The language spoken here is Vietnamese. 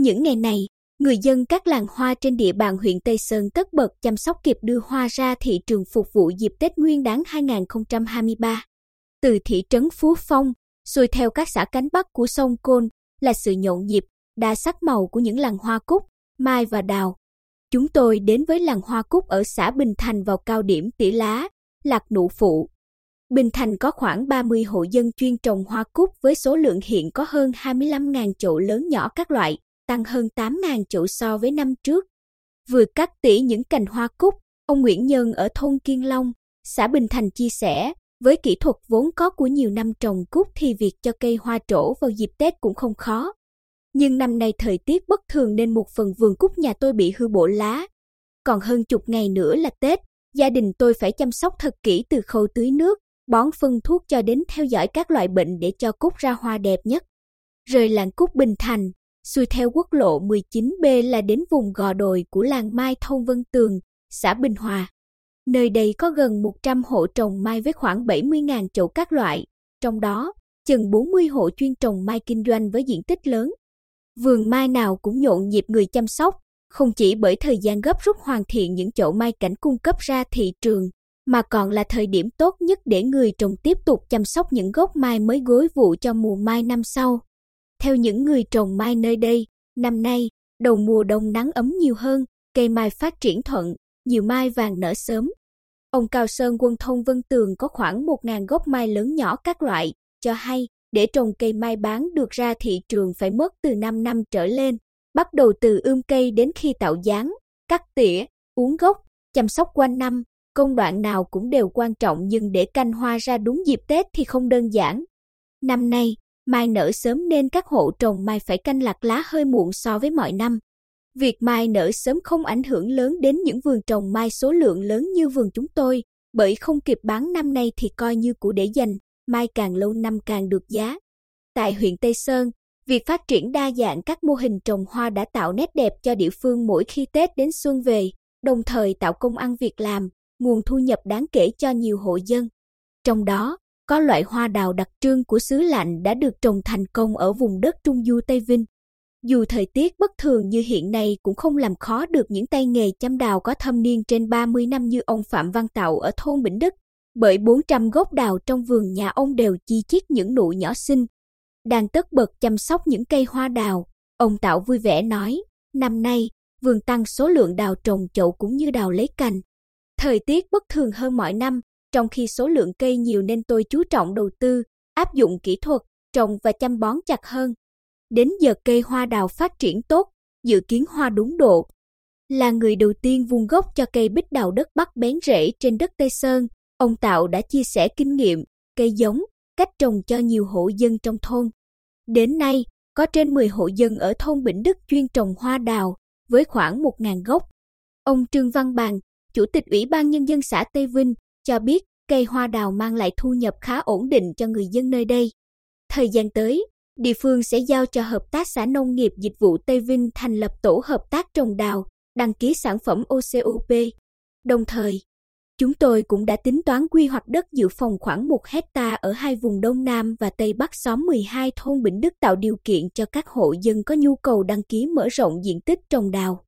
những ngày này, người dân các làng hoa trên địa bàn huyện Tây Sơn tất bật chăm sóc kịp đưa hoa ra thị trường phục vụ dịp Tết Nguyên đán 2023. Từ thị trấn Phú Phong, xuôi theo các xã cánh bắc của sông Côn là sự nhộn nhịp, đa sắc màu của những làng hoa cúc, mai và đào. Chúng tôi đến với làng hoa cúc ở xã Bình Thành vào cao điểm tỉa lá, lạc nụ phụ. Bình Thành có khoảng 30 hộ dân chuyên trồng hoa cúc với số lượng hiện có hơn 25.000 chậu lớn nhỏ các loại, tăng hơn 8.000 chậu so với năm trước. Vừa cắt tỉa những cành hoa cúc, ông Nguyễn Nhân ở thôn Kiên Long, xã Bình Thành chia sẻ, với kỹ thuật vốn có của nhiều năm trồng cúc thì việc cho cây hoa trổ vào dịp Tết cũng không khó. Nhưng năm nay thời tiết bất thường nên một phần vườn cúc nhà tôi bị hư bổ lá. Còn hơn chục ngày nữa là Tết, gia đình tôi phải chăm sóc thật kỹ từ khâu tưới nước, bón phân thuốc cho đến theo dõi các loại bệnh để cho cúc ra hoa đẹp nhất. Rời làng cúc Bình Thành, xuôi theo quốc lộ 19B là đến vùng gò đồi của làng Mai Thôn Vân Tường, xã Bình Hòa. Nơi đây có gần 100 hộ trồng mai với khoảng 70.000 chậu các loại, trong đó chừng 40 hộ chuyên trồng mai kinh doanh với diện tích lớn. Vườn mai nào cũng nhộn nhịp người chăm sóc, không chỉ bởi thời gian gấp rút hoàn thiện những chậu mai cảnh cung cấp ra thị trường, mà còn là thời điểm tốt nhất để người trồng tiếp tục chăm sóc những gốc mai mới gối vụ cho mùa mai năm sau. Theo những người trồng mai nơi đây, năm nay, đầu mùa đông nắng ấm nhiều hơn, cây mai phát triển thuận, nhiều mai vàng nở sớm. Ông Cao Sơn quân thôn Vân Tường có khoảng 1.000 gốc mai lớn nhỏ các loại, cho hay, để trồng cây mai bán được ra thị trường phải mất từ 5 năm trở lên, bắt đầu từ ươm cây đến khi tạo dáng, cắt tỉa, uống gốc, chăm sóc quanh năm, công đoạn nào cũng đều quan trọng nhưng để canh hoa ra đúng dịp Tết thì không đơn giản. Năm nay, mai nở sớm nên các hộ trồng mai phải canh lạc lá hơi muộn so với mọi năm. Việc mai nở sớm không ảnh hưởng lớn đến những vườn trồng mai số lượng lớn như vườn chúng tôi, bởi không kịp bán năm nay thì coi như của để dành, mai càng lâu năm càng được giá. Tại huyện Tây Sơn, việc phát triển đa dạng các mô hình trồng hoa đã tạo nét đẹp cho địa phương mỗi khi Tết đến xuân về, đồng thời tạo công ăn việc làm, nguồn thu nhập đáng kể cho nhiều hộ dân. Trong đó, có loại hoa đào đặc trưng của xứ lạnh đã được trồng thành công ở vùng đất Trung Du Tây Vinh. Dù thời tiết bất thường như hiện nay cũng không làm khó được những tay nghề chăm đào có thâm niên trên 30 năm như ông Phạm Văn Tạo ở thôn Bình Đức, bởi 400 gốc đào trong vườn nhà ông đều chi chít những nụ nhỏ xinh. Đang tất bật chăm sóc những cây hoa đào, ông Tạo vui vẻ nói, năm nay, vườn tăng số lượng đào trồng chậu cũng như đào lấy cành. Thời tiết bất thường hơn mọi năm, trong khi số lượng cây nhiều nên tôi chú trọng đầu tư, áp dụng kỹ thuật, trồng và chăm bón chặt hơn. Đến giờ cây hoa đào phát triển tốt, dự kiến hoa đúng độ. Là người đầu tiên vuông gốc cho cây bích đào đất Bắc bén rễ trên đất Tây Sơn, ông Tạo đã chia sẻ kinh nghiệm, cây giống, cách trồng cho nhiều hộ dân trong thôn. Đến nay, có trên 10 hộ dân ở thôn Bình Đức chuyên trồng hoa đào, với khoảng 1.000 gốc. Ông Trương Văn Bằng, Chủ tịch Ủy ban Nhân dân xã Tây Vinh, cho biết cây hoa đào mang lại thu nhập khá ổn định cho người dân nơi đây. Thời gian tới, địa phương sẽ giao cho Hợp tác xã Nông nghiệp Dịch vụ Tây Vinh thành lập tổ hợp tác trồng đào, đăng ký sản phẩm OCOP. Đồng thời, chúng tôi cũng đã tính toán quy hoạch đất dự phòng khoảng 1 hecta ở hai vùng Đông Nam và Tây Bắc xóm 12 thôn Bình Đức tạo điều kiện cho các hộ dân có nhu cầu đăng ký mở rộng diện tích trồng đào.